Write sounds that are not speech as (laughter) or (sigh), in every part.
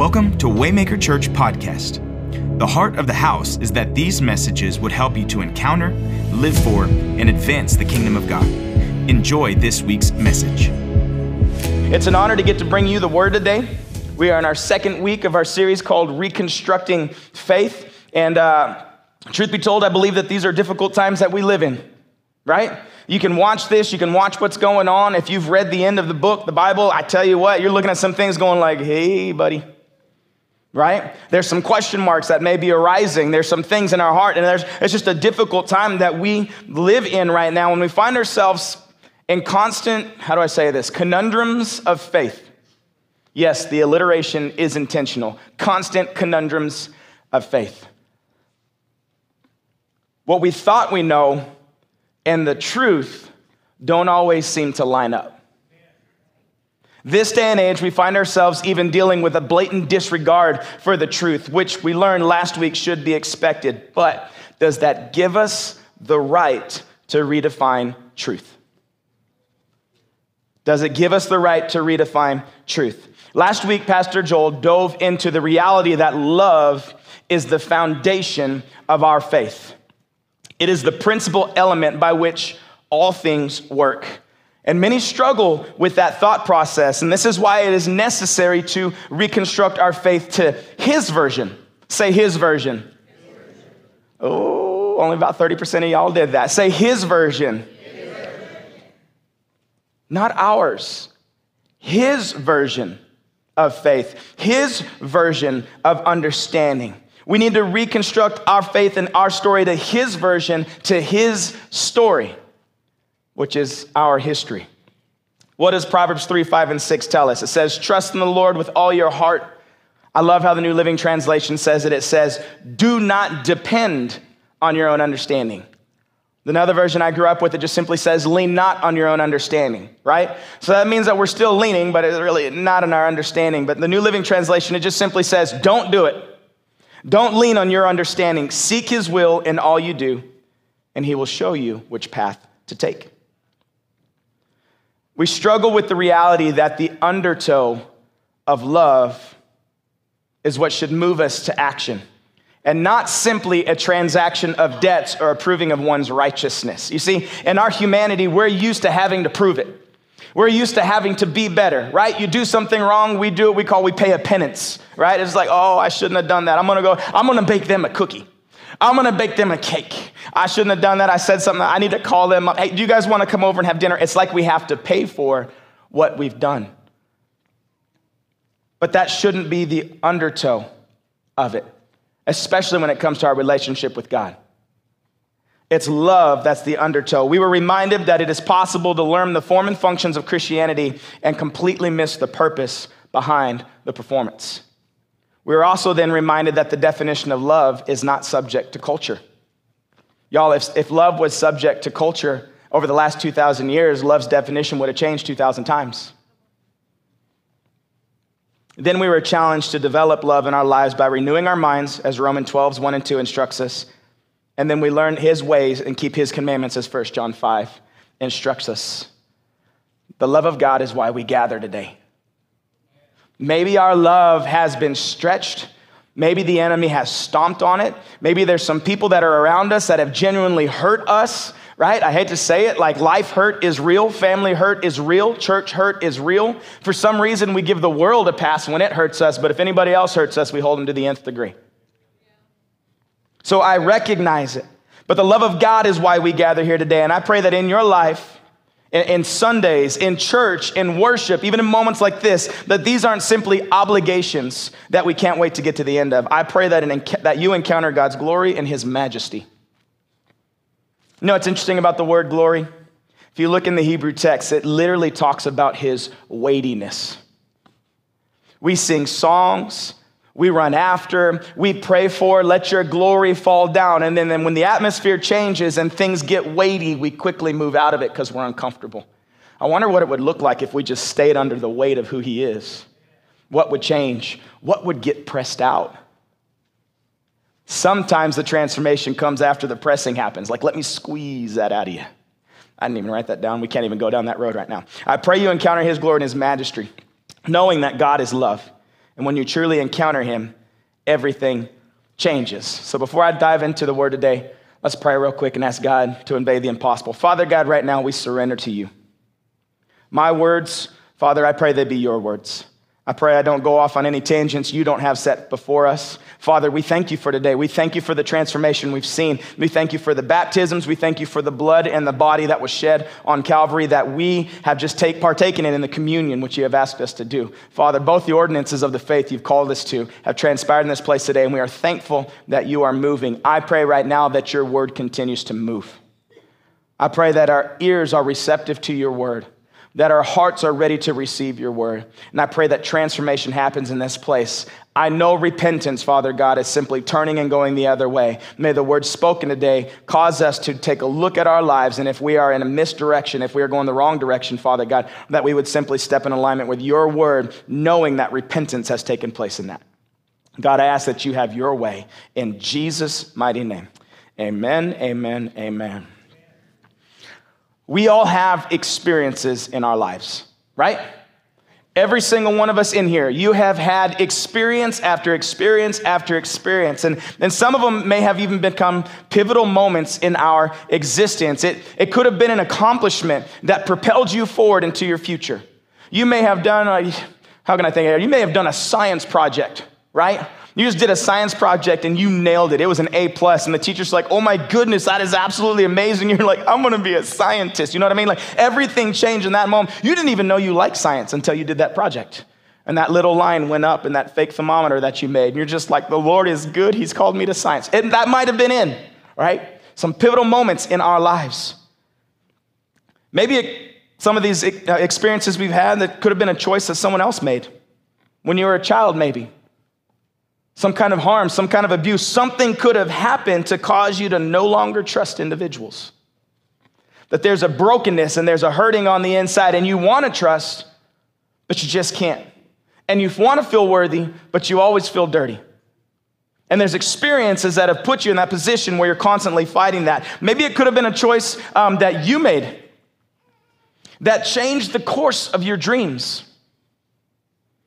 Welcome to Waymaker Church Podcast. The heart of the house is that these messages would help you to encounter, live for, and advance the kingdom of God. Enjoy this week's message. It's an honor to get to bring you the word today. We are in our second week of our series called Reconstructing Faith. And uh, truth be told, I believe that these are difficult times that we live in, right? You can watch this, you can watch what's going on. If you've read the end of the book, the Bible, I tell you what, you're looking at some things going like, hey, buddy, right? There's some question marks that may be arising. There's some things in our heart, and there's, it's just a difficult time that we live in right now when we find ourselves in constant, how do I say this, conundrums of faith. Yes, the alliteration is intentional. Constant conundrums of faith. What we thought we know and the truth don't always seem to line up. This day and age, we find ourselves even dealing with a blatant disregard for the truth, which we learned last week should be expected. But does that give us the right to redefine truth? Does it give us the right to redefine truth? Last week, Pastor Joel dove into the reality that love is the foundation of our faith. It is the principal element by which all things work. And many struggle with that thought process. And this is why it is necessary to reconstruct our faith to His version. Say His version. His version. Oh, only about 30% of y'all did that. Say His version. His version. Not ours. His version of faith, His version of understanding. We need to reconstruct our faith and our story to His version, to His story which is our history. What does Proverbs 3, 5, and 6 tell us? It says, Trust in the Lord with all your heart. I love how the New Living Translation says it. It says, Do not depend on your own understanding. Another version I grew up with, it just simply says, Lean not on your own understanding, right? So that means that we're still leaning, but it's really not in our understanding. But the New Living Translation, it just simply says, Don't do it. Don't lean on your understanding. Seek his will in all you do, and he will show you which path to take. We struggle with the reality that the undertow of love is what should move us to action and not simply a transaction of debts or approving of one's righteousness. You see, in our humanity, we're used to having to prove it. We're used to having to be better, right? You do something wrong, we do what we call we pay a penance, right? It's like, oh, I shouldn't have done that. I'm gonna go, I'm gonna bake them a cookie. I'm gonna bake them a cake. I shouldn't have done that. I said something. I need to call them up. Hey, do you guys wanna come over and have dinner? It's like we have to pay for what we've done. But that shouldn't be the undertow of it, especially when it comes to our relationship with God. It's love that's the undertow. We were reminded that it is possible to learn the form and functions of Christianity and completely miss the purpose behind the performance. We were also then reminded that the definition of love is not subject to culture. Y'all, if, if love was subject to culture over the last 2,000 years, love's definition would have changed 2,000 times. Then we were challenged to develop love in our lives by renewing our minds, as Romans 12, 1 and 2 instructs us. And then we learn his ways and keep his commandments, as 1 John 5 instructs us. The love of God is why we gather today. Maybe our love has been stretched. Maybe the enemy has stomped on it. Maybe there's some people that are around us that have genuinely hurt us, right? I hate to say it, like life hurt is real, family hurt is real, church hurt is real. For some reason, we give the world a pass when it hurts us, but if anybody else hurts us, we hold them to the nth degree. So I recognize it. But the love of God is why we gather here today. And I pray that in your life, in, Sundays, in church, in worship, even in moments like this, that these aren't simply obligations that we can't wait to get to the end of. I pray that, in, that you encounter God's glory and His majesty. You know what's interesting about the word glory? If you look in the Hebrew text, it literally talks about His weightiness. We sing songs, we run after, we pray for, let your glory fall down. And then, then when the atmosphere changes and things get weighty, we quickly move out of it because we're uncomfortable. I wonder what it would look like if we just stayed under the weight of who He is. What would change? What would get pressed out? Sometimes the transformation comes after the pressing happens. Like, let me squeeze that out of you. I didn't even write that down. We can't even go down that road right now. I pray you encounter His glory and His majesty, knowing that God is love. And when you truly encounter him, everything changes. So before I dive into the word today, let's pray real quick and ask God to invade the impossible. Father God, right now we surrender to you. My words, Father, I pray they be your words. I pray I don't go off on any tangents you don't have set before us. Father, we thank you for today. We thank you for the transformation we've seen. We thank you for the baptisms. We thank you for the blood and the body that was shed on Calvary that we have just take, partaken in in the communion which you have asked us to do. Father, both the ordinances of the faith you've called us to have transpired in this place today, and we are thankful that you are moving. I pray right now that your word continues to move. I pray that our ears are receptive to your word that our hearts are ready to receive your word. And I pray that transformation happens in this place. I know repentance, Father God, is simply turning and going the other way. May the word spoken today cause us to take a look at our lives. And if we are in a misdirection, if we are going the wrong direction, Father God, that we would simply step in alignment with your word, knowing that repentance has taken place in that. God, I ask that you have your way in Jesus' mighty name. Amen, amen, amen. We all have experiences in our lives, right? Every single one of us in here, you have had experience after experience after experience. And, and some of them may have even become pivotal moments in our existence. It, it could have been an accomplishment that propelled you forward into your future. You may have done, a, how can I think? You may have done a science project, right? You just did a science project and you nailed it. It was an A plus, and the teacher's like, "Oh my goodness, that is absolutely amazing." (laughs) You're like, "I'm going to be a scientist." You know what I mean? Like everything changed in that moment. You didn't even know you liked science until you did that project, and that little line went up in that fake thermometer that you made. And you're just like, "The Lord is good. He's called me to science." And that might have been in right some pivotal moments in our lives. Maybe it, some of these uh, experiences we've had that could have been a choice that someone else made when you were a child, maybe some kind of harm, some kind of abuse, something could have happened to cause you to no longer trust individuals. That there's a brokenness and there's a hurting on the inside, and you want to trust, but you just can't. And you want to feel worthy, but you always feel dirty. And there's experiences that have put you in that position where you're constantly fighting that. Maybe it could have been a choice um, that you made that changed the course of your dreams.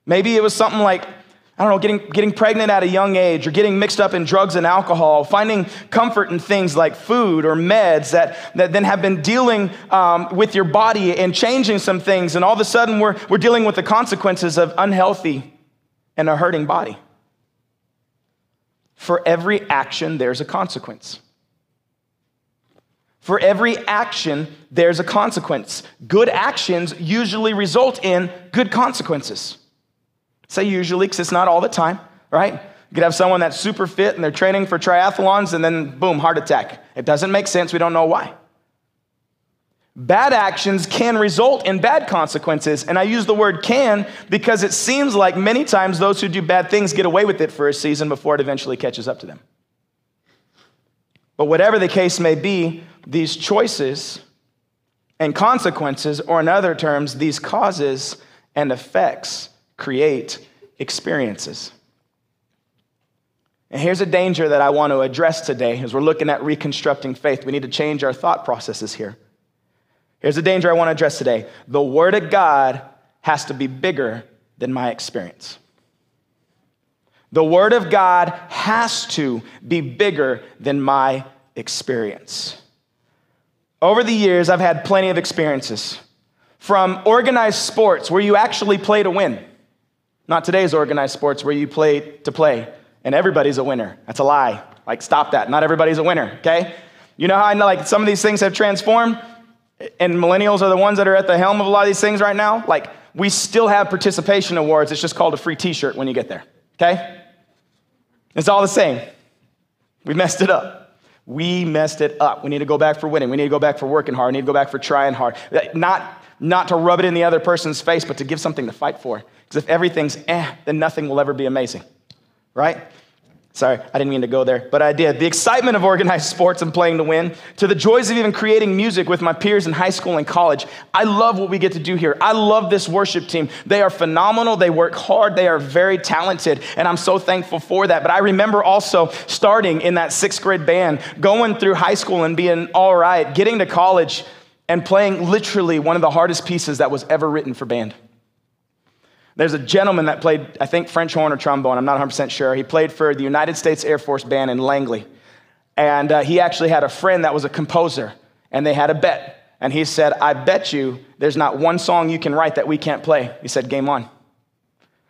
Maybe it was something like I don't know, getting, getting pregnant at a young age or getting mixed up in drugs and alcohol, finding comfort in things like food or meds that, that then have been dealing um, with your body and changing some things. And all of a sudden, we're, we're dealing with the consequences of unhealthy and a hurting body. For every action, there's a consequence. For every action, there's a consequence. Good actions usually result in good consequences. Say usually, because it's not all the time, right? You could have someone that's super fit and they're training for triathlons and then boom, heart attack. It doesn't make sense. We don't know why. Bad actions can result in bad consequences. And I use the word can because it seems like many times those who do bad things get away with it for a season before it eventually catches up to them. But whatever the case may be, these choices and consequences, or in other terms, these causes and effects, create experiences. And here's a danger that I want to address today as we're looking at reconstructing faith. We need to change our thought processes here. Here's a danger I want to address today the Word of God has to be bigger than my experience. The Word of God has to be bigger than my experience. Over the years, I've had plenty of experiences from organized sports where you actually play to win not today's organized sports where you play to play and everybody's a winner. That's a lie. Like, stop that. Not everybody's a winner, okay? You know how I know, like, some of these things have transformed, and millennials are the ones that are at the helm of a lot of these things right now? Like, we still have participation awards. It's just called a free t shirt when you get there, okay? It's all the same. We messed it up. We messed it up. We need to go back for winning. We need to go back for working hard. We need to go back for trying hard. Not, not to rub it in the other person's face, but to give something to fight for. Because if everything's eh, then nothing will ever be amazing, right? Sorry, I didn't mean to go there, but I did. The excitement of organized (laughs) sports and playing to win, to the joys of even creating music with my peers in high school and college. I love what we get to do here. I love this worship team. They are phenomenal. They work hard. They are very talented, and I'm so thankful for that. But I remember also starting in that sixth grade band, going through high school and being all right, getting to college and playing literally one of the hardest pieces that was ever written for band. There's a gentleman that played, I think, French horn or trombone. I'm not 100% sure. He played for the United States Air Force Band in Langley. And uh, he actually had a friend that was a composer, and they had a bet. And he said, I bet you there's not one song you can write that we can't play. He said, Game on.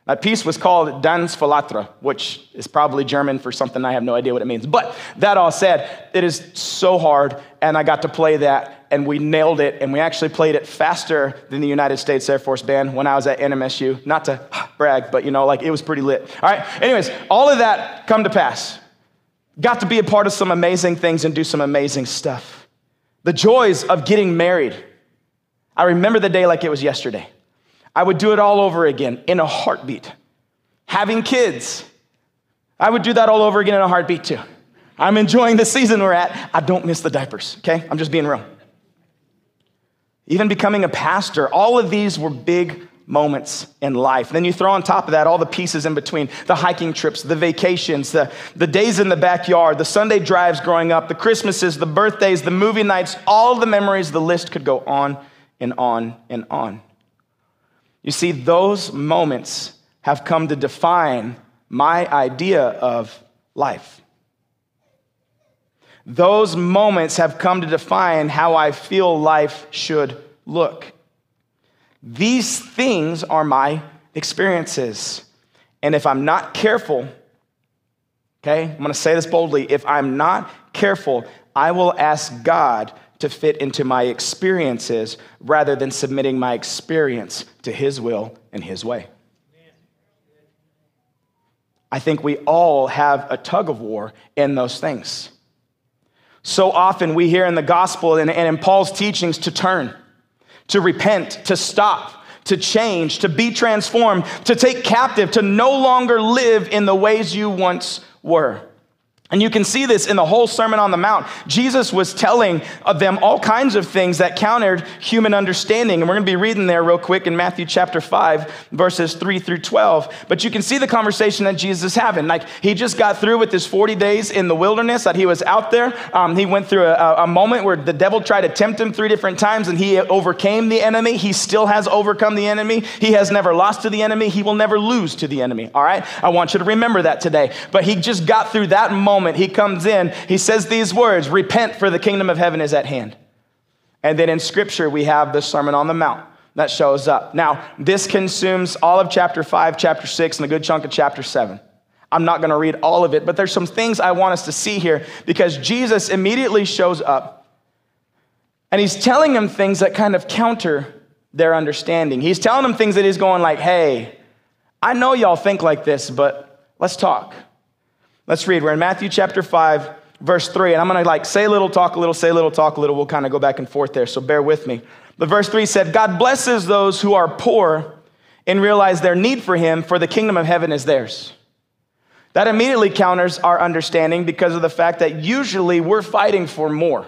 That piece was called Danse Folâtre, which is probably German for something I have no idea what it means. But that all said, it is so hard, and I got to play that, and we nailed it, and we actually played it faster than the United States Air Force Band when I was at NMSU. Not to (sighs) brag, but you know, like it was pretty lit. All right, anyways, all of that come to pass. Got to be a part of some amazing things and do some amazing stuff. The joys of getting married. I remember the day like it was yesterday. I would do it all over again in a heartbeat. Having kids, I would do that all over again in a heartbeat too. I'm enjoying the season we're at. I don't miss the diapers, okay? I'm just being real. Even becoming a pastor, all of these were big moments in life. Then you throw on top of that all the pieces in between the hiking trips, the vacations, the, the days in the backyard, the Sunday drives growing up, the Christmases, the birthdays, the movie nights, all the memories, the list could go on and on and on. You see, those moments have come to define my idea of life. Those moments have come to define how I feel life should look. These things are my experiences. And if I'm not careful, okay, I'm gonna say this boldly if I'm not careful, I will ask God to fit into my experiences rather than submitting my experience to His will and His way. I think we all have a tug of war in those things. So often we hear in the gospel and, in Paul's teachings to turn, to repent, to stop, to change, to be transformed, to take captive, to no longer live in the ways you once were. And you can see this in the whole Sermon on the Mount. Jesus was telling them all kinds of things that countered human understanding. And we're going to be reading there real quick in Matthew chapter 5, verses 3 through 12. But you can see the conversation that Jesus is having. Like, he just got through with his 40 days in the wilderness that he was out there. Um, he went through a, a moment where the devil tried to tempt him three different times and he overcame the enemy. He still has overcome the enemy. He has never lost to the enemy. He will never lose to the enemy. All right? I want you to remember that today. But he just got through that moment moment he comes in, he says these words Repent, for the kingdom of heaven is at hand. And then in scripture, we have the Sermon on the Mount that shows up. Now, this consumes all of chapter 5, chapter 6, and a good chunk of chapter 7. I'm not going to read all of it, but there's some things I want us to see here because Jesus immediately shows up and he's telling them things that kind of counter their understanding. He's telling them things that he's going like, "Hey, I know y'all think like this, but let's talk." Let's read. We're in Matthew chapter 5, verse 3. And I'm going to like say a little, talk a little, say a little, talk a little. We'll kind of go back and forth there. So bear with me. But verse 3 said, God blesses those who are poor and realize their need for him, for the kingdom of heaven is theirs. That immediately counters our understanding because of the fact that usually we're fighting for more.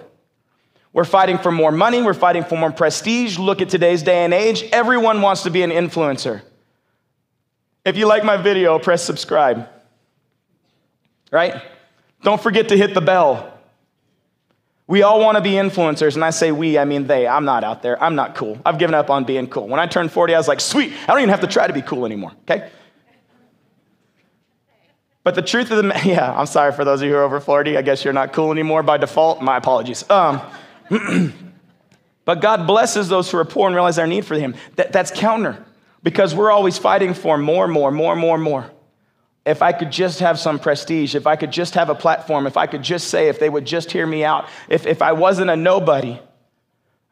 We're fighting for more money, we're fighting for more prestige. Look at today's day and age. Everyone wants to be an influencer. If you like my video, press subscribe right? Don't forget to hit the bell. We all want to be influencers, and I say we, I mean they. I'm not out there. I'm not cool. I've given up on being cool. When I turned 40, I was like, sweet, I don't even have to try to be cool anymore, okay? But the truth of the (laughs) yeah, I'm sorry for those of you who are over 40. I guess you're not cool anymore by default. My apologies. Um, (clears throat) but God blesses those who are poor and realize their need for Him. That, that's counter because we're always fighting for more, more, more, more, more if I could just have some prestige, if I could just have a platform, if I could just say, if they would just hear me out, if, if I wasn't a nobody.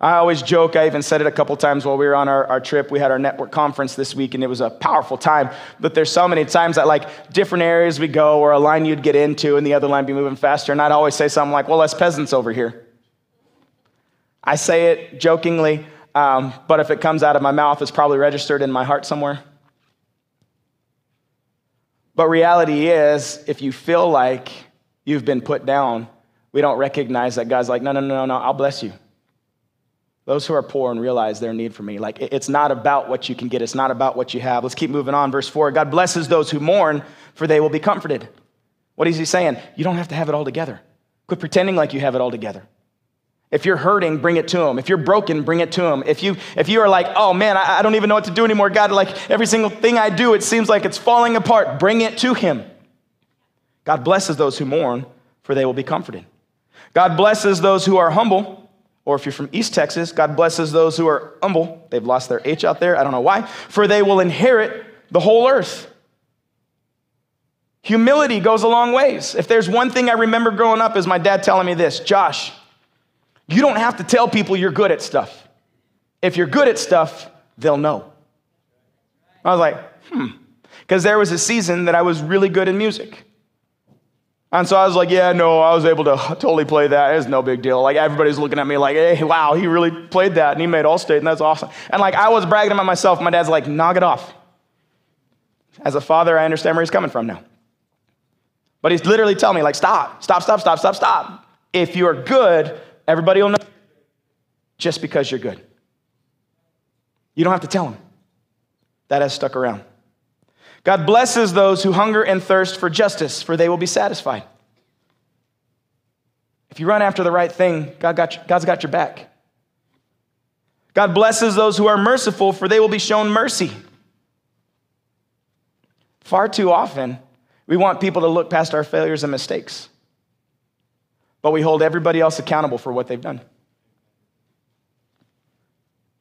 I always joke, I even said it a couple times while we were on our, our trip. We had our network conference this week and it was a powerful time. But there's so many times that, like, different areas we go or a line you'd get into and the other line be moving faster. And I'd always say something like, well, us peasants over here. I say it jokingly, um, but if it comes out of my mouth, it's probably registered in my heart somewhere. But reality is, if you feel like you've been put down, we don't recognize that God's like, no, no, no, no, no, I'll bless you. Those who are poor and realize their need for me. Like, it's not about what you can get, it's not about what you have. Let's keep moving on. Verse 4 God blesses those who mourn, for they will be comforted. What is he saying? You don't have to have it all together. Quit pretending like you have it all together. If you're hurting, bring it to him. If you're broken, bring it to him. If you if you are like, oh man, I, I don't even know what to do anymore, God, like every single thing I do, it seems like it's falling apart. Bring it to him. God blesses those who mourn, for they will be comforted. God blesses those who are humble, or if you're from East Texas, God blesses those who are humble. They've lost their H out there. I don't know why. For they will inherit the whole earth. Humility goes a long ways. If there's one thing I remember growing up is my dad telling me this, Josh, you don't have to tell people you're good at stuff. If you're good at stuff, they'll know. I was like, hmm. Because there was a season that I was really good in music. And so I was like, yeah, no, I was able to (laughs) totally play that. It's no big deal. Like everybody's looking at me like, hey, wow, he really played that and he made All-State and that's awesome. And like I was bragging about myself. My dad's like, knock it off. As a father, I understand where he's coming from now. But he's literally telling me like, stop, stop, stop, stop, stop, stop. If you're good, everybody will know just because you're good. You don't have to tell them. That has stuck around. God blesses those who hunger and thirst for justice, for they will be satisfied. If you run after the right thing, God got you, God's got your back. God blesses those who are merciful, for they will be shown mercy. Far too often, we want people to look past our failures and mistakes, but we hold everybody else accountable for what they've done.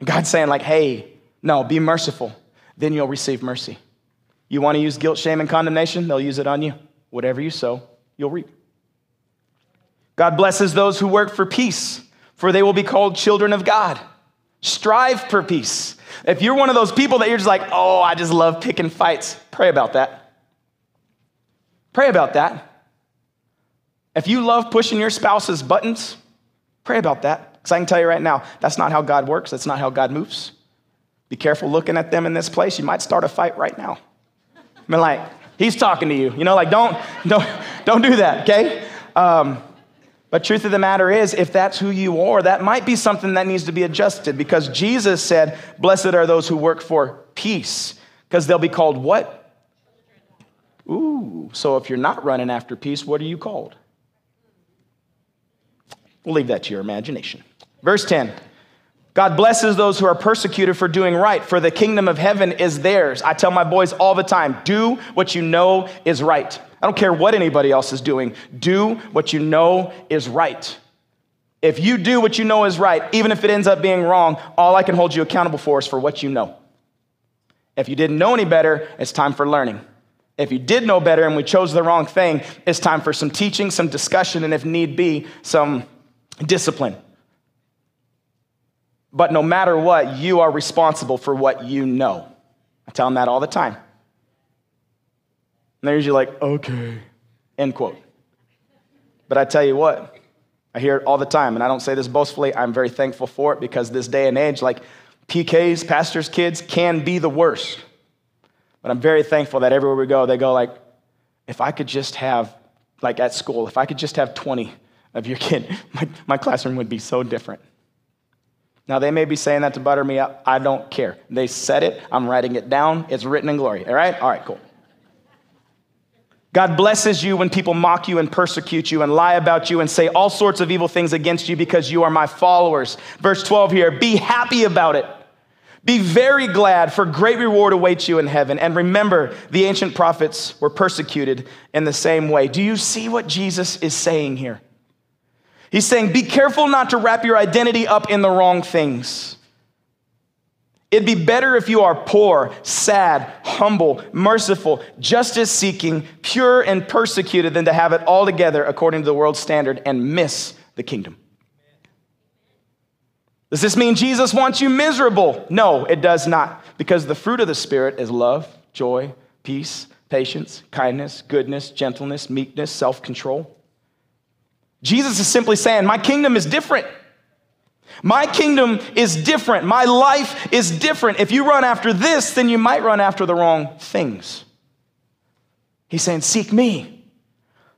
God's saying, like, hey, no, be merciful, then you'll receive mercy. You want to use guilt, shame, and condemnation? They'll use it on you. Whatever you sow, you'll reap. God blesses those who work for peace, for they will be called children of God. Strive for peace. If you're one of those people that you're just like, oh, I just love picking fights, pray about that. Pray about that. If you love pushing your spouse's buttons, pray about that. Because I can tell you right now, that's not how God works, that's not how God moves. Be careful looking at them in this place. You might start a fight right now. I mean, like, he's talking to you. You know, like, don't, don't, don't do that, okay? Um, but truth of the matter is, if that's who you are, that might be something that needs to be adjusted because Jesus said, Blessed are those who work for peace, because they'll be called what? Ooh, so if you're not running after peace, what are you called? We'll leave that to your imagination. Verse 10 God blesses those who are persecuted for doing right, for the kingdom of heaven is theirs. I tell my boys all the time do what you know is right. I don't care what anybody else is doing, do what you know is right. If you do what you know is right, even if it ends up being wrong, all I can hold you accountable for is for what you know. If you didn't know any better, it's time for learning. If you did know better and we chose the wrong thing, it's time for some teaching, some discussion, and if need be, some discipline. But no matter what, you are responsible for what you know. I tell them that all the time. And they're usually like, okay, end quote. But I tell you what, I hear it all the time, and I don't say this boastfully. I'm very thankful for it because this day and age, like PKs, pastors' kids, can be the worst. But I'm very thankful that everywhere we go, they go like, if I could just have, like at school, if I could just have 20 of your kid, (laughs) my, my classroom would be so different. Now, they may be saying that to butter me up. I don't care. They said it. I'm writing it down. It's written in glory. All right? All right, cool. God blesses you when people mock you and persecute you and lie about you and say all sorts of evil things against you because you are my followers. Verse 12 here be happy about it. Be very glad, for great reward awaits you in heaven. And remember, the ancient prophets were persecuted in the same way. Do you see what Jesus is saying here? He's saying, be careful not to wrap your identity up in the wrong things. It'd be better if you are poor, sad, humble, merciful, justice seeking, pure, and persecuted than to have it all together according to the world's standard and miss the kingdom. Does this mean Jesus wants you miserable? No, it does not. Because the fruit of the Spirit is love, joy, peace, patience, kindness, goodness, gentleness, meekness, self control. Jesus is simply saying, My kingdom is different. My kingdom is different. My life is different. If you run after this, then you might run after the wrong things. He's saying, Seek me.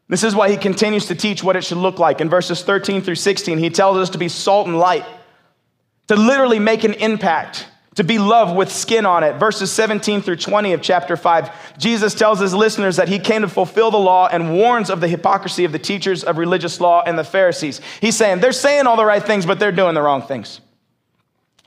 This is why he continues to teach what it should look like. In verses 13 through 16, he tells us to be salt and light, to literally make an impact, to be love with skin on it. Verses 17 through 20 of chapter 5, Jesus tells his listeners that he came to fulfill the law and warns of the hypocrisy of the teachers of religious law and the Pharisees. He's saying they're saying all the right things, but they're doing the wrong things.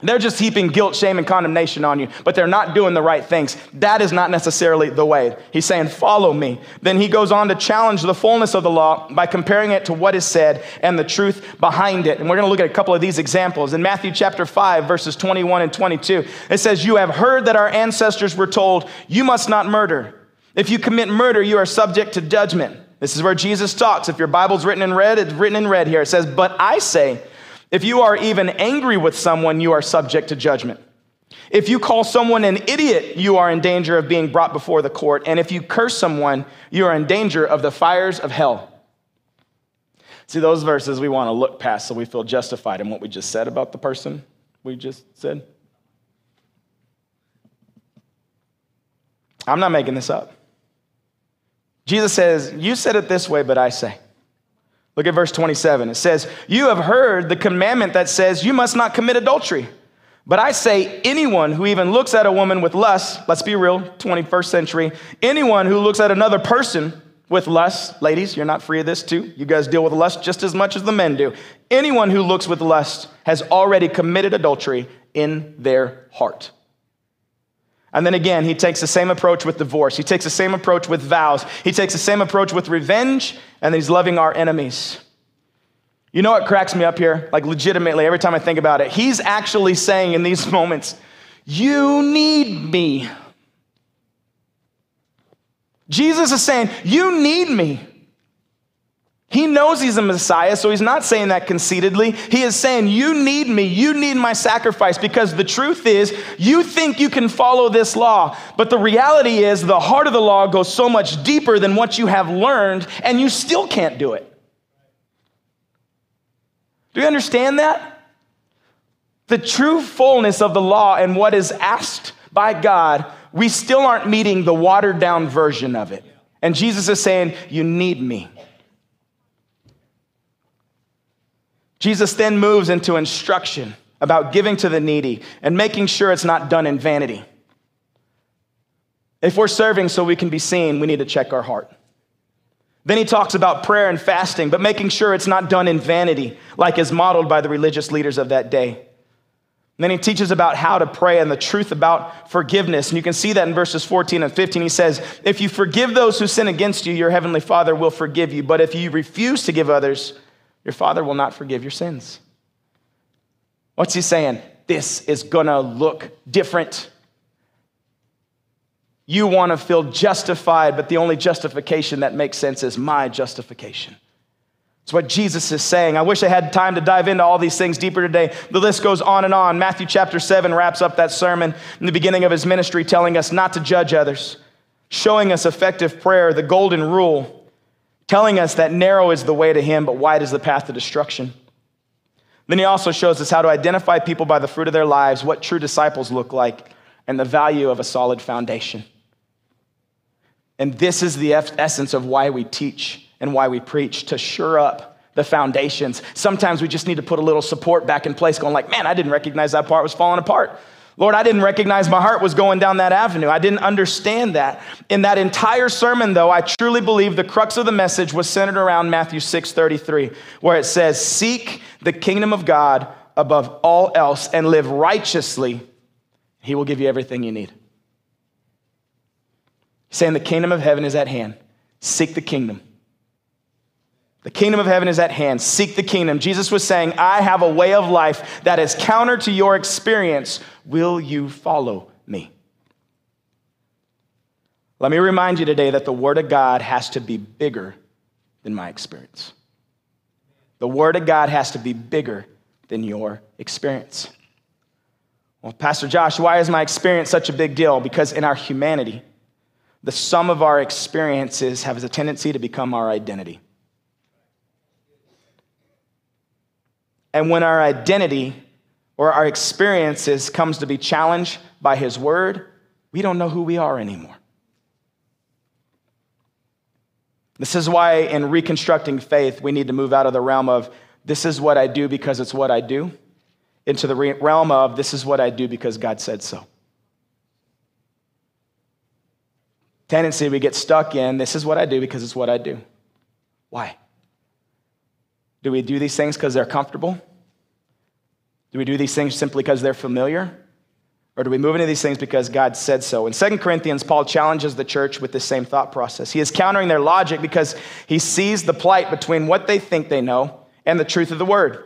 They're just heaping guilt, shame, and condemnation on you, but they're not doing the right things. That is not necessarily the way. He's saying, Follow me. Then he goes on to challenge the fullness of the law by comparing it to what is said and the truth behind it. And we're going to look at a couple of these examples. In Matthew chapter 5, verses 21 and 22, it says, You have heard that our ancestors were told, You must not murder. If you commit murder, you are subject to judgment. This is where Jesus talks. If your Bible's written in red, it's written in red here. It says, But I say, if you are even angry with someone, you are subject to judgment. If you call someone an idiot, you are in danger of being brought before the court. And if you curse someone, you are in danger of the fires of hell. See, those verses we want to look past so we feel justified in what we just said about the person we just said. I'm not making this up. Jesus says, You said it this way, but I say. Look at verse 27. It says, You have heard the commandment that says, You must not commit adultery. But I say, anyone who even looks at a woman with lust, let's be real, 21st century, anyone who looks at another person with lust, ladies, you're not free of this too. You guys deal with lust just as much as the men do. Anyone who looks with lust has already committed adultery in their heart. And then again, he takes the same approach with divorce. He takes the same approach with vows. He takes the same approach with revenge, and he's loving our enemies. You know what cracks me up here? Like, legitimately, every time I think about it, he's actually saying in these (laughs) moments, You need me. Jesus is saying, You need me. He knows he's a Messiah, so he's not saying that conceitedly. He is saying, You need me. You need my sacrifice. Because the truth is, you think you can follow this law. But the reality is, the heart of the law goes so much deeper than what you have learned, and you still can't do it. Do you understand that? The true fullness of the law and what is asked by God, we still aren't meeting the watered down version of it. And Jesus is saying, You need me. Jesus then moves into instruction about giving to the needy and making sure it's not done in vanity. If we're serving so we can be seen, we need to check our heart. Then he talks about prayer and fasting, but making sure it's not done in vanity, like is modeled by the religious leaders of that day. And then he teaches about how to pray and the truth about forgiveness. And you can see that in verses 14 and 15. He says, If you forgive those who sin against you, your heavenly Father will forgive you. But if you refuse to give others, your father will not forgive your sins. What's he saying? This is gonna look different. You wanna feel justified, but the only justification that makes sense is my justification. It's what Jesus is saying. I wish I had time to dive into all these things deeper today. The list goes on and on. Matthew chapter 7 wraps up that sermon in the beginning of his ministry, telling us not to judge others, showing us effective prayer, the golden rule telling us that narrow is the way to Him, but wide is the path to destruction. Then he also shows us how to identify people by the fruit of their lives, what true disciples look like, and the value of a solid foundation. And this is the essence of why we teach and why we preach to sure up the foundations. Sometimes we just need to put a little support back in place, going like, man, I didn't recognize that part was falling apart. Lord, I didn't recognize my heart was going down that avenue. I didn't understand that. In that entire sermon, though, I truly believe the crux of the message was centered around Matthew 6 33, where it says, Seek the kingdom of God above all else and live righteously. He will give you everything you need. Saying the kingdom of heaven is at hand. Seek the kingdom. The kingdom of heaven is at hand. Seek the kingdom. Jesus was saying, I have a way of life that is counter to your experience. Will you follow me? Let me remind you today that the Word of God has to be bigger than my experience. The Word of God has to be bigger than your experience. Well, Pastor Josh, why is my experience such a big deal? Because in our humanity, the sum of our experiences has a tendency to become our identity. And when our identity or our experiences comes to be challenged by his word, we don't know who we are anymore. This is why in reconstructing faith, we need to move out of the realm of this is what I do because it's what I do. into the realm of this is what I do because God said so. Tendency we get stuck in this is what I do because it's what I do. Why? Do we do these things because they're comfortable? Do we do these things simply because they're familiar? Or do we move into these things because God said so? In 2 Corinthians, Paul challenges the church with the same thought process. He is countering their logic because he sees the plight between what they think they know and the truth of the word.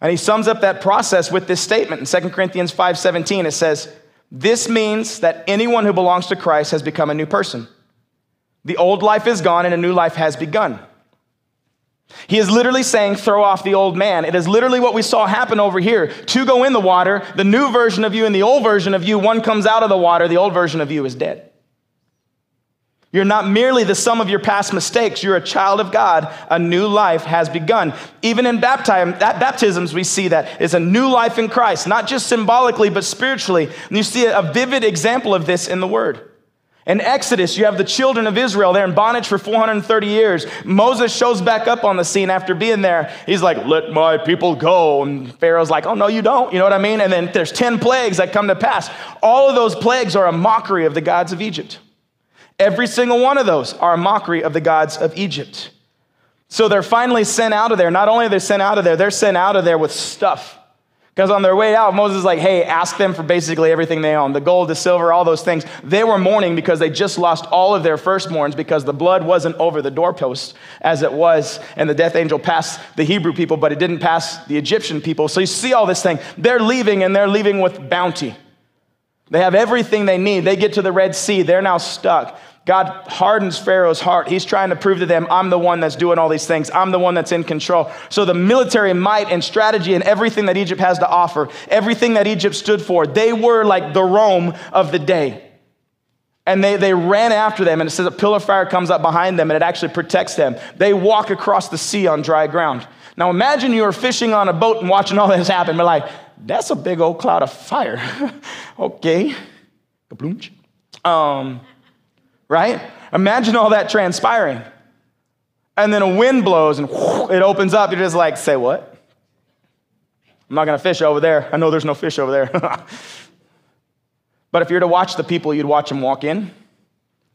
And he sums up that process with this statement in 2 Corinthians 5:17 it says, "This means that anyone who belongs to Christ has become a new person. The old life is gone and a new life has begun." He is literally saying, throw off the old man. It is literally what we saw happen over here. Two go in the water, the new version of you and the old version of you, one comes out of the water, the old version of you is dead. You're not merely the sum of your past mistakes. You're a child of God. A new life has begun. Even in baptism, baptisms, we see that is a new life in Christ, not just symbolically, but spiritually. And you see a vivid example of this in the Word. In Exodus, you have the children of Israel. They're in bondage for 430 years. Moses shows back up on the scene after being there. He's like, Let my people go. And Pharaoh's like, Oh, no, you don't. You know what I mean? And then there's 10 plagues that come to pass. All of those plagues are a mockery of the gods of Egypt. Every single one of those are a mockery of the gods of Egypt. So they're finally sent out of there. Not only are they sent out of there, they're sent out of there with stuff. Because on their way out, Moses is like, hey, ask them for basically everything they own the gold, the silver, all those things. They were mourning because they just lost all of their firstborns because the blood wasn't over the doorpost as it was, and the death angel passed the Hebrew people, but it didn't pass the Egyptian people. So you see all this thing. They're leaving, and they're leaving with bounty. They have everything they need. They get to the Red Sea, they're now stuck. God hardens Pharaoh's heart. He's trying to prove to them, I'm the one that's doing all these things. I'm the one that's in control. So, the military might and strategy and everything that Egypt has to offer, everything that Egypt stood for, they were like the Rome of the day. And they, they ran after them, and it says a pillar of fire comes up behind them, and it actually protects them. They walk across the sea on dry ground. Now, imagine you are fishing on a boat and watching all this happen. We're like, that's a big old cloud of fire. (laughs) okay. Um, right? Imagine all that transpiring. And then a wind blows and it opens up. You're just like, say what? I'm not going to fish over there. I know there's no fish over there. (laughs) but if you're to watch the people, you'd watch them walk in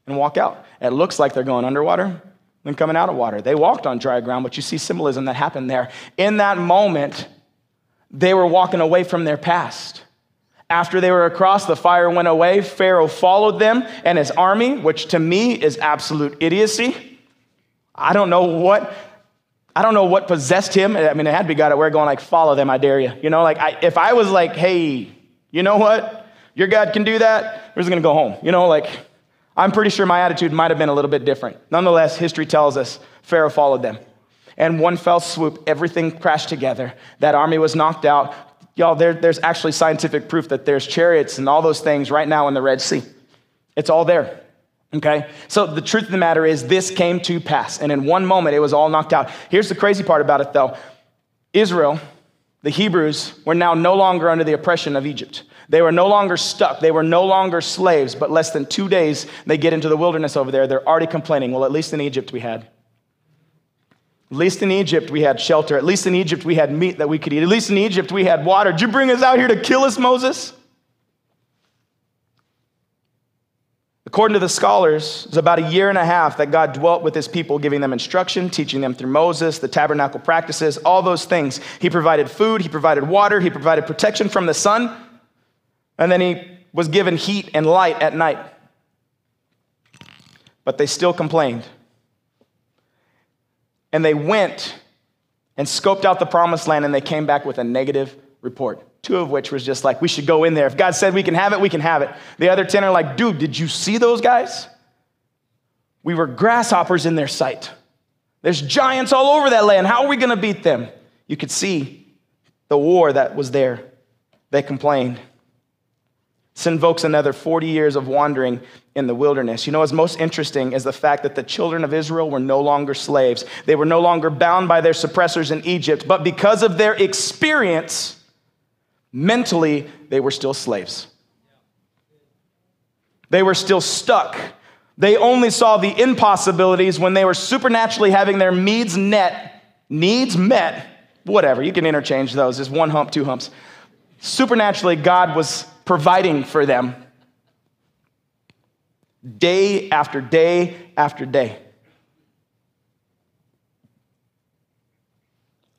and walk out. It looks like they're going underwater and coming out of water. They walked on dry ground, but you see symbolism that happened there. In that moment, they were walking away from their past. After they were across, the fire went away. Pharaoh followed them and his army, which to me is absolute idiocy. I don't know what. I don't know what possessed him. I mean, it had to be God at where going like, follow them, I dare you. You know, like I, if I was like, hey, you know what? Your God can do that. We're just gonna go home. You know, like I'm pretty sure my attitude might have been a little bit different. Nonetheless, history tells us Pharaoh followed them. And one fell swoop, everything crashed together. That army was knocked out. Y'all, there, there's actually scientific proof that there's chariots and all those things right now in the Red Sea. It's all there. Okay? So the truth of the matter is, this came to pass. And in one moment, it was all knocked out. Here's the crazy part about it, though Israel, the Hebrews, were now no longer under the oppression of Egypt. They were no longer stuck. They were no longer slaves. But less than two days, they get into the wilderness over there. They're already complaining. Well, at least in Egypt, we had. At least in Egypt, we had shelter. At least in Egypt, we had meat that we could eat. At least in Egypt, we had water. Did you bring us out here to kill us, Moses? According to the scholars, it was about a year and a half that God dwelt with his people, giving them instruction, teaching them through Moses, the tabernacle practices, all those things. He provided food, he provided water, he provided protection from the sun, and then he was given heat and light at night. But they still complained. And they went and scoped out the promised land and they came back with a negative report. Two of which was just like, we should go in there. If God said we can have it, we can have it. The other 10 are like, dude, did you see those guys? We were grasshoppers in their sight. There's giants all over that land. How are we going to beat them? You could see the war that was there. They complained. This invokes another 40 years of wandering in the wilderness. You know what's most interesting is the fact that the children of Israel were no longer slaves. They were no longer bound by their suppressors in Egypt, but because of their experience, mentally, they were still slaves. They were still stuck. They only saw the impossibilities when they were supernaturally having their needs met, needs met, whatever, you can interchange those, There's one hump, two humps Supernaturally, God was providing for them day after day after day.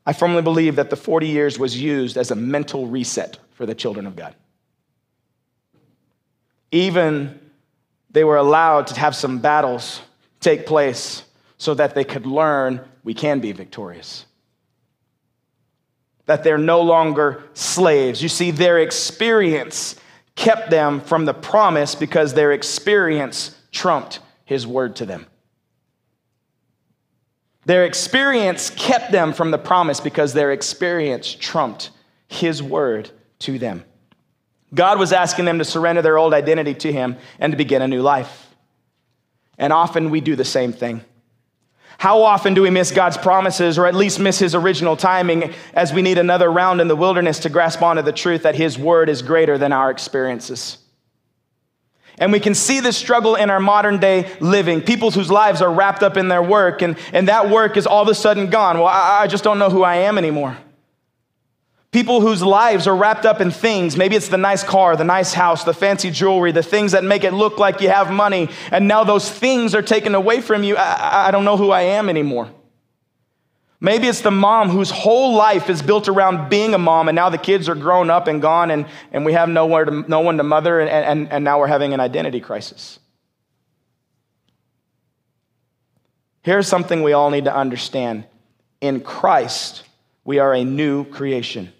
I firmly believe that the 40 years was used as a mental reset for the children of God. Even they were allowed to have some battles take place so that they could learn we can be victorious. That they're no longer slaves. You see, their experience kept them from the promise because their experience trumped his word to them. Their experience kept them from the promise because their experience trumped his word to them. God was asking them to surrender their old identity to him and to begin a new life. And often we do the same thing. How often do we miss God's promises or at least miss his original timing as we need another round in the wilderness to grasp onto the truth that his word is greater than our experiences? And we can see this struggle in our modern day living. People whose lives are wrapped up in their work, and, and that work is all of a sudden gone. Well, I, I just don't know who I am anymore. People whose lives are wrapped up in things. Maybe it's the nice car, the nice house, the fancy jewelry, the things that make it look like you have money. And now those things are taken away from you. I, I don't know who I am anymore. Maybe it's the mom whose whole life is built around being a mom, and now the kids are grown up and gone, and, and we have nowhere to, no one to mother, and, and, and now we're having an identity crisis. Here's something we all need to understand in Christ, we are a new creation.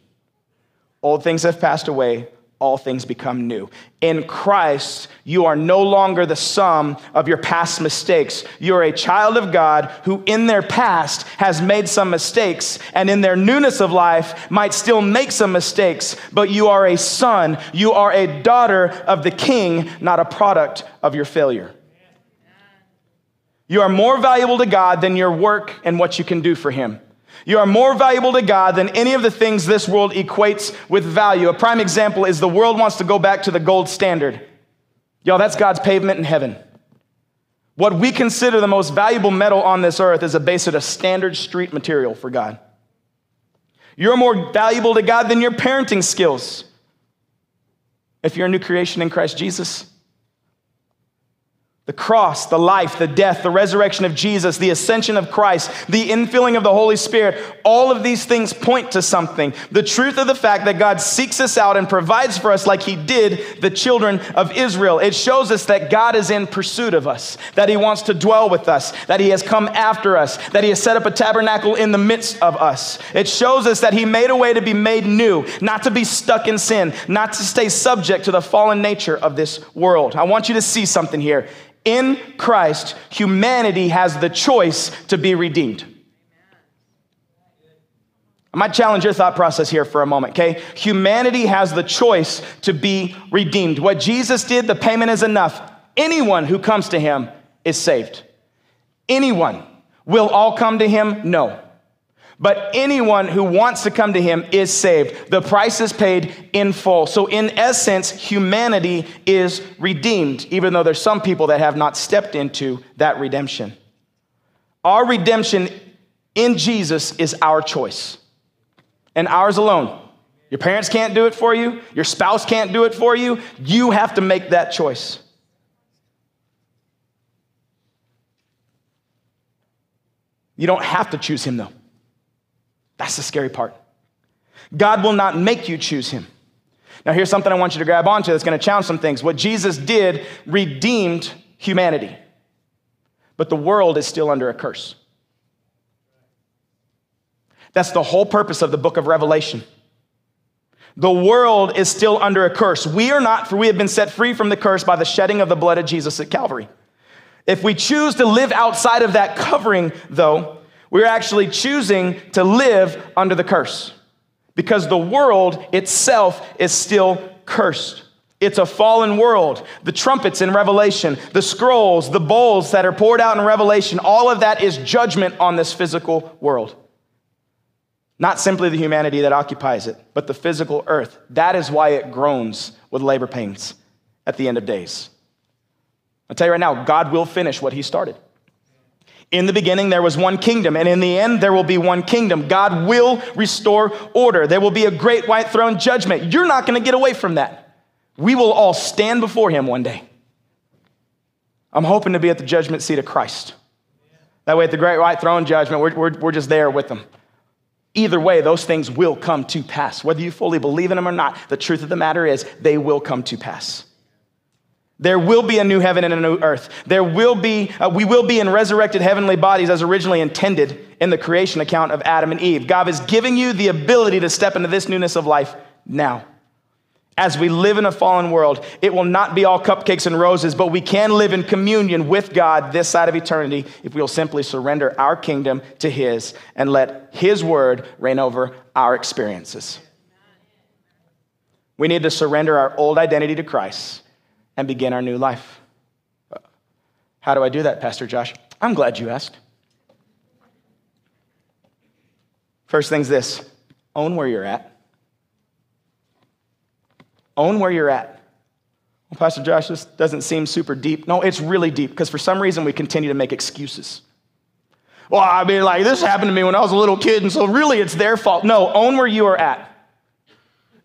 Old things have passed away, all things become new. In Christ, you are no longer the sum of your past mistakes. You're a child of God who, in their past, has made some mistakes, and in their newness of life, might still make some mistakes, but you are a son. You are a daughter of the king, not a product of your failure. You are more valuable to God than your work and what you can do for him. You are more valuable to God than any of the things this world equates with value. A prime example is the world wants to go back to the gold standard. Y'all, that's God's pavement in heaven. What we consider the most valuable metal on this earth is a base of a standard street material for God. You're more valuable to God than your parenting skills. If you're a new creation in Christ Jesus, the cross, the life, the death, the resurrection of Jesus, the ascension of Christ, the infilling of the Holy Spirit, all of these things point to something. The truth of the fact that God seeks us out and provides for us like He did the children of Israel. It shows us that God is in pursuit of us, that He wants to dwell with us, that He has come after us, that He has set up a tabernacle in the midst of us. It shows us that He made a way to be made new, not to be stuck in sin, not to stay subject to the fallen nature of this world. I want you to see something here. In Christ, humanity has the choice to be redeemed. I might challenge your thought process here for a moment, okay? Humanity has the choice to be redeemed. What Jesus did, the payment is enough. Anyone who comes to him is saved. Anyone. Will all come to him? No. But anyone who wants to come to him is saved. The price is paid in full. So, in essence, humanity is redeemed, even though there's some people that have not stepped into that redemption. Our redemption in Jesus is our choice and ours alone. Your parents can't do it for you, your spouse can't do it for you. You have to make that choice. You don't have to choose him, though. That's the scary part. God will not make you choose him. Now, here's something I want you to grab onto that's going to challenge some things. What Jesus did redeemed humanity, but the world is still under a curse. That's the whole purpose of the book of Revelation. The world is still under a curse. We are not, for we have been set free from the curse by the shedding of the blood of Jesus at Calvary. If we choose to live outside of that covering, though, we're actually choosing to live under the curse because the world itself is still cursed. It's a fallen world. The trumpets in Revelation, the scrolls, the bowls that are poured out in Revelation, all of that is judgment on this physical world. Not simply the humanity that occupies it, but the physical earth. That is why it groans with labor pains at the end of days. I'll tell you right now, God will finish what He started. In the beginning, there was one kingdom, and in the end, there will be one kingdom. God will restore order. There will be a great white throne judgment. You're not going to get away from that. We will all stand before Him one day. I'm hoping to be at the judgment seat of Christ. That way, at the great white throne judgment, we're, we're, we're just there with Him. Either way, those things will come to pass. Whether you fully believe in them or not, the truth of the matter is they will come to pass. There will be a new heaven and a new earth. There will be, uh, we will be in resurrected heavenly bodies as originally intended in the creation account of Adam and Eve. God is giving you the ability to step into this newness of life now. As we live in a fallen world, it will not be all cupcakes and roses, but we can live in communion with God this side of eternity if we'll simply surrender our kingdom to His and let His word reign over our experiences. We need to surrender our old identity to Christ and begin our new life. How do I do that, Pastor Josh? I'm glad you asked. First thing's this own where you're at. Own where you're at. Well, Pastor Josh, this doesn't seem super deep. No, it's really deep because for some reason we continue to make excuses. Well, I mean, like, this happened to me when I was a little kid, and so really it's their fault. No, own where you are at.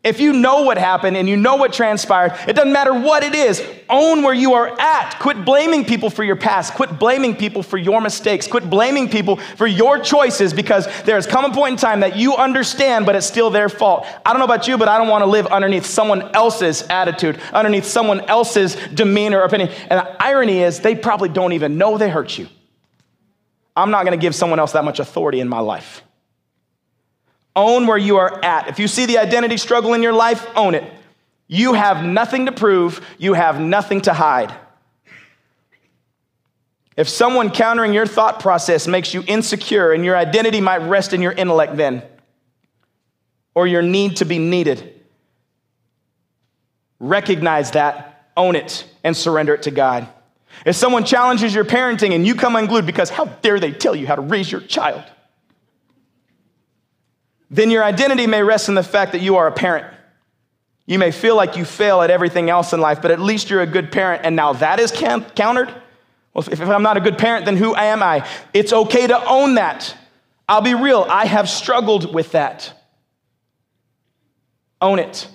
If you know what happened and you know what transpired, it doesn't matter what it is. Own where you are at. Quit blaming people for your past. Quit blaming people for your mistakes. Quit blaming people for your choices because there has come a point in time that you understand, but it's still their fault. I don't know about you, but I don't want to live underneath someone else's attitude, underneath someone else's demeanor or opinion. And the irony is, they probably don't even know they hurt you. I'm not going to give someone else that much authority in my life. Own where you are at. If you see the identity struggle in your life, own it. You have nothing to prove, you have nothing to hide. If someone countering your thought process makes you insecure and your identity might rest in your intellect, then, or your need to be needed, recognize that, own it, and surrender it to God. If someone challenges your parenting and you come unglued because how dare they tell you how to raise your child, then your identity may rest in the fact that you are a parent. You may feel like you fail at everything else in life, but at least you're a good parent, and now that is countered. Well, if I'm not a good parent, then who am I? It's okay to own that. I'll be real, I have struggled with that. Own it,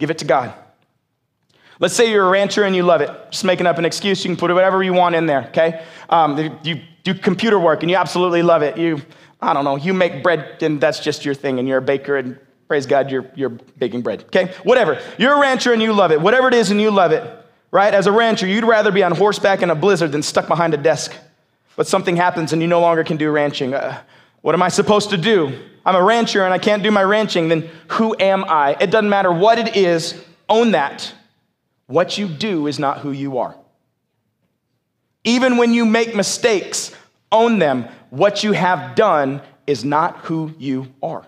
give it to God. Let's say you're a rancher and you love it. Just making up an excuse, you can put whatever you want in there, okay? Um, you do computer work and you absolutely love it. You I don't know, you make bread and that's just your thing and you're a baker and praise God, you're, you're baking bread. Okay? Whatever. You're a rancher and you love it. Whatever it is and you love it, right? As a rancher, you'd rather be on horseback in a blizzard than stuck behind a desk. But something happens and you no longer can do ranching. Uh, what am I supposed to do? I'm a rancher and I can't do my ranching. Then who am I? It doesn't matter what it is, own that. What you do is not who you are. Even when you make mistakes, own them. What you have done is not who you are.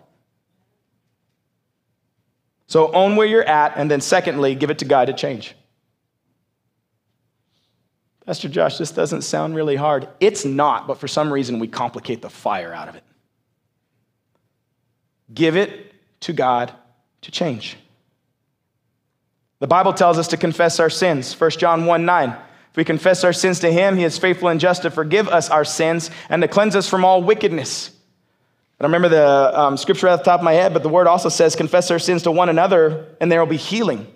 So own where you're at, and then secondly, give it to God to change. Pastor Josh, this doesn't sound really hard. It's not, but for some reason we complicate the fire out of it. Give it to God to change. The Bible tells us to confess our sins. 1 John 1 9 we confess our sins to him, he is faithful and just to forgive us our sins and to cleanse us from all wickedness. I remember the um, scripture at the top of my head, but the word also says, confess our sins to one another, and there will be healing.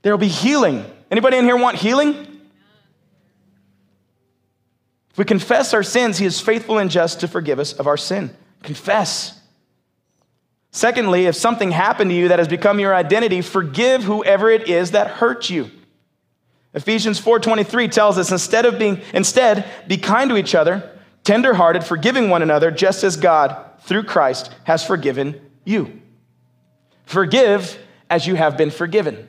There will be healing. Anybody in here want healing? If we confess our sins, he is faithful and just to forgive us of our sin. Confess. Secondly, if something happened to you that has become your identity, forgive whoever it is that hurt you. Ephesians 4:23 tells us instead of being instead be kind to each other, tenderhearted, forgiving one another just as God through Christ has forgiven you. Forgive as you have been forgiven.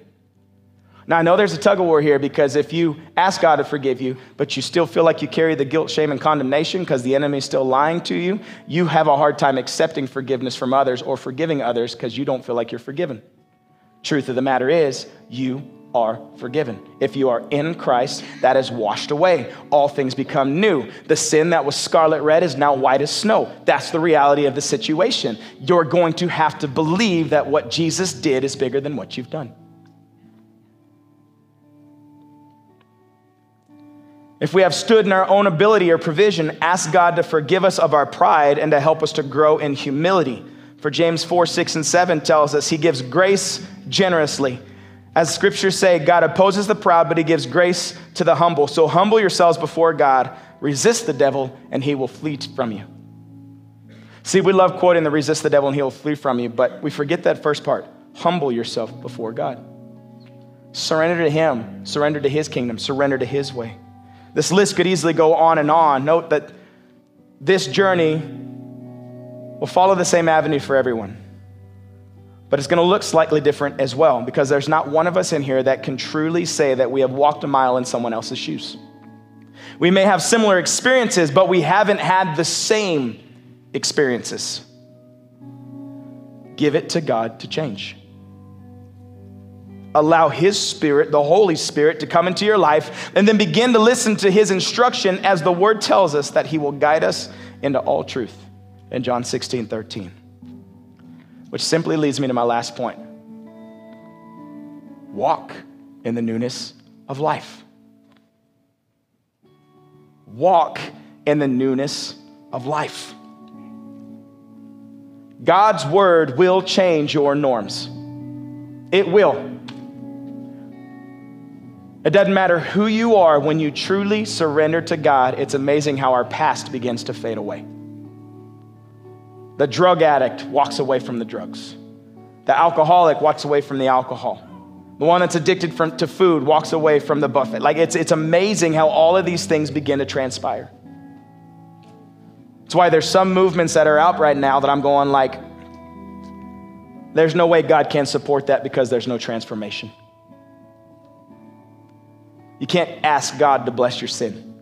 Now, I know there's a tug of war here because if you ask God to forgive you, but you still feel like you carry the guilt, shame, and condemnation because the enemy is still lying to you, you have a hard time accepting forgiveness from others or forgiving others because you don't feel like you're forgiven. Truth of the matter is, you are forgiven. If you are in Christ, that is washed away. All things become new. The sin that was scarlet red is now white as snow. That's the reality of the situation. You're going to have to believe that what Jesus did is bigger than what you've done. If we have stood in our own ability or provision, ask God to forgive us of our pride and to help us to grow in humility. For James 4, 6, and 7 tells us he gives grace generously. As scriptures say, God opposes the proud, but he gives grace to the humble. So humble yourselves before God, resist the devil, and he will flee from you. See, we love quoting the resist the devil and he'll flee from you, but we forget that first part. Humble yourself before God. Surrender to him, surrender to his kingdom, surrender to his way. This list could easily go on and on. Note that this journey will follow the same avenue for everyone. But it's going to look slightly different as well because there's not one of us in here that can truly say that we have walked a mile in someone else's shoes. We may have similar experiences, but we haven't had the same experiences. Give it to God to change allow His Spirit, the Holy Spirit, to come into your life, and then begin to listen to His instruction as the Word tells us that He will guide us into all truth in John 16 13. Which simply leads me to my last point walk in the newness of life. Walk in the newness of life. God's word will change your norms. It will. It doesn't matter who you are, when you truly surrender to God, it's amazing how our past begins to fade away. The drug addict walks away from the drugs, the alcoholic walks away from the alcohol. The one that's addicted from, to food walks away from the buffet. Like it's, it's amazing how all of these things begin to transpire. That's why there's some movements that are out right now that I'm going like, there's no way God can support that because there's no transformation. You can't ask God to bless your sin.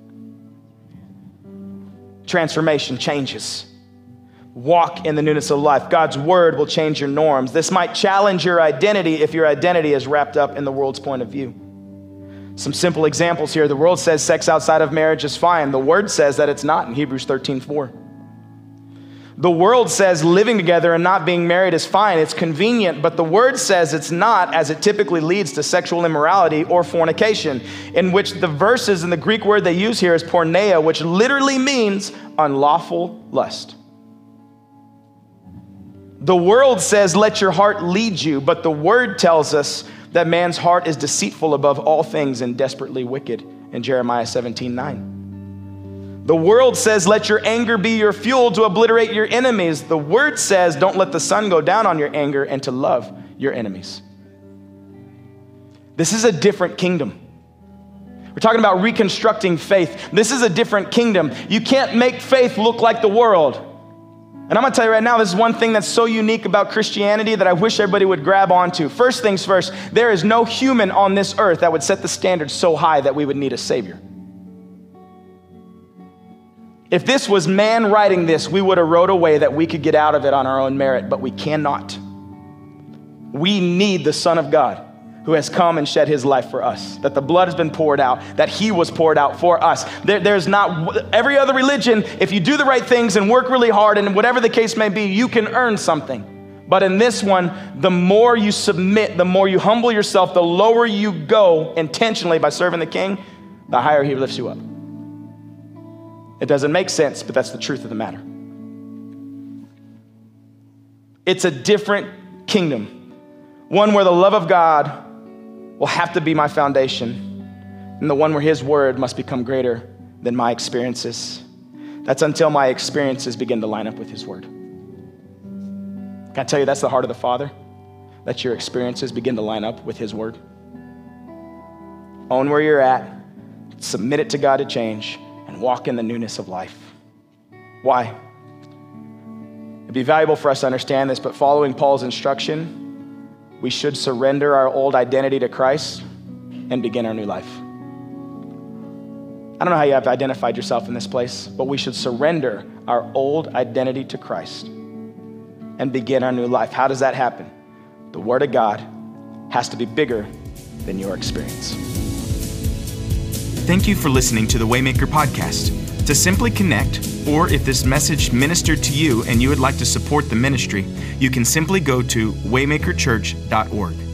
Transformation changes. Walk in the newness of life. God's word will change your norms. This might challenge your identity if your identity is wrapped up in the world's point of view. Some simple examples here. The world says sex outside of marriage is fine. The word says that it's not in Hebrews 13 4. The world says living together and not being married is fine, it's convenient, but the word says it's not, as it typically leads to sexual immorality or fornication, in which the verses in the Greek word they use here is porneia, which literally means unlawful lust. The world says, let your heart lead you, but the word tells us that man's heart is deceitful above all things and desperately wicked in Jeremiah 17 9. The world says, let your anger be your fuel to obliterate your enemies. The word says, don't let the sun go down on your anger and to love your enemies. This is a different kingdom. We're talking about reconstructing faith. This is a different kingdom. You can't make faith look like the world. And I'm gonna tell you right now, this is one thing that's so unique about Christianity that I wish everybody would grab onto. First things first, there is no human on this earth that would set the standard so high that we would need a Savior. If this was man writing this, we would have wrote a way that we could get out of it on our own merit, but we cannot. We need the Son of God who has come and shed his life for us, that the blood has been poured out, that he was poured out for us. There, there's not every other religion, if you do the right things and work really hard, and whatever the case may be, you can earn something. But in this one, the more you submit, the more you humble yourself, the lower you go intentionally by serving the king, the higher he lifts you up. It doesn't make sense, but that's the truth of the matter. It's a different kingdom, one where the love of God will have to be my foundation, and the one where His word must become greater than my experiences. That's until my experiences begin to line up with His word. Can I tell you that's the heart of the Father? That your experiences begin to line up with His word. Own where you're at, submit it to God to change, walk in the newness of life. Why? It'd be valuable for us to understand this, but following Paul's instruction, we should surrender our old identity to Christ and begin our new life. I don't know how you have identified yourself in this place, but we should surrender our old identity to Christ and begin our new life. How does that happen? The Word of God has to be bigger than your experience. Thank you for listening to the Waymaker podcast. To simply connect, or if this message ministered to you and you would like to support the ministry, you can simply go to waymakerchurch.org.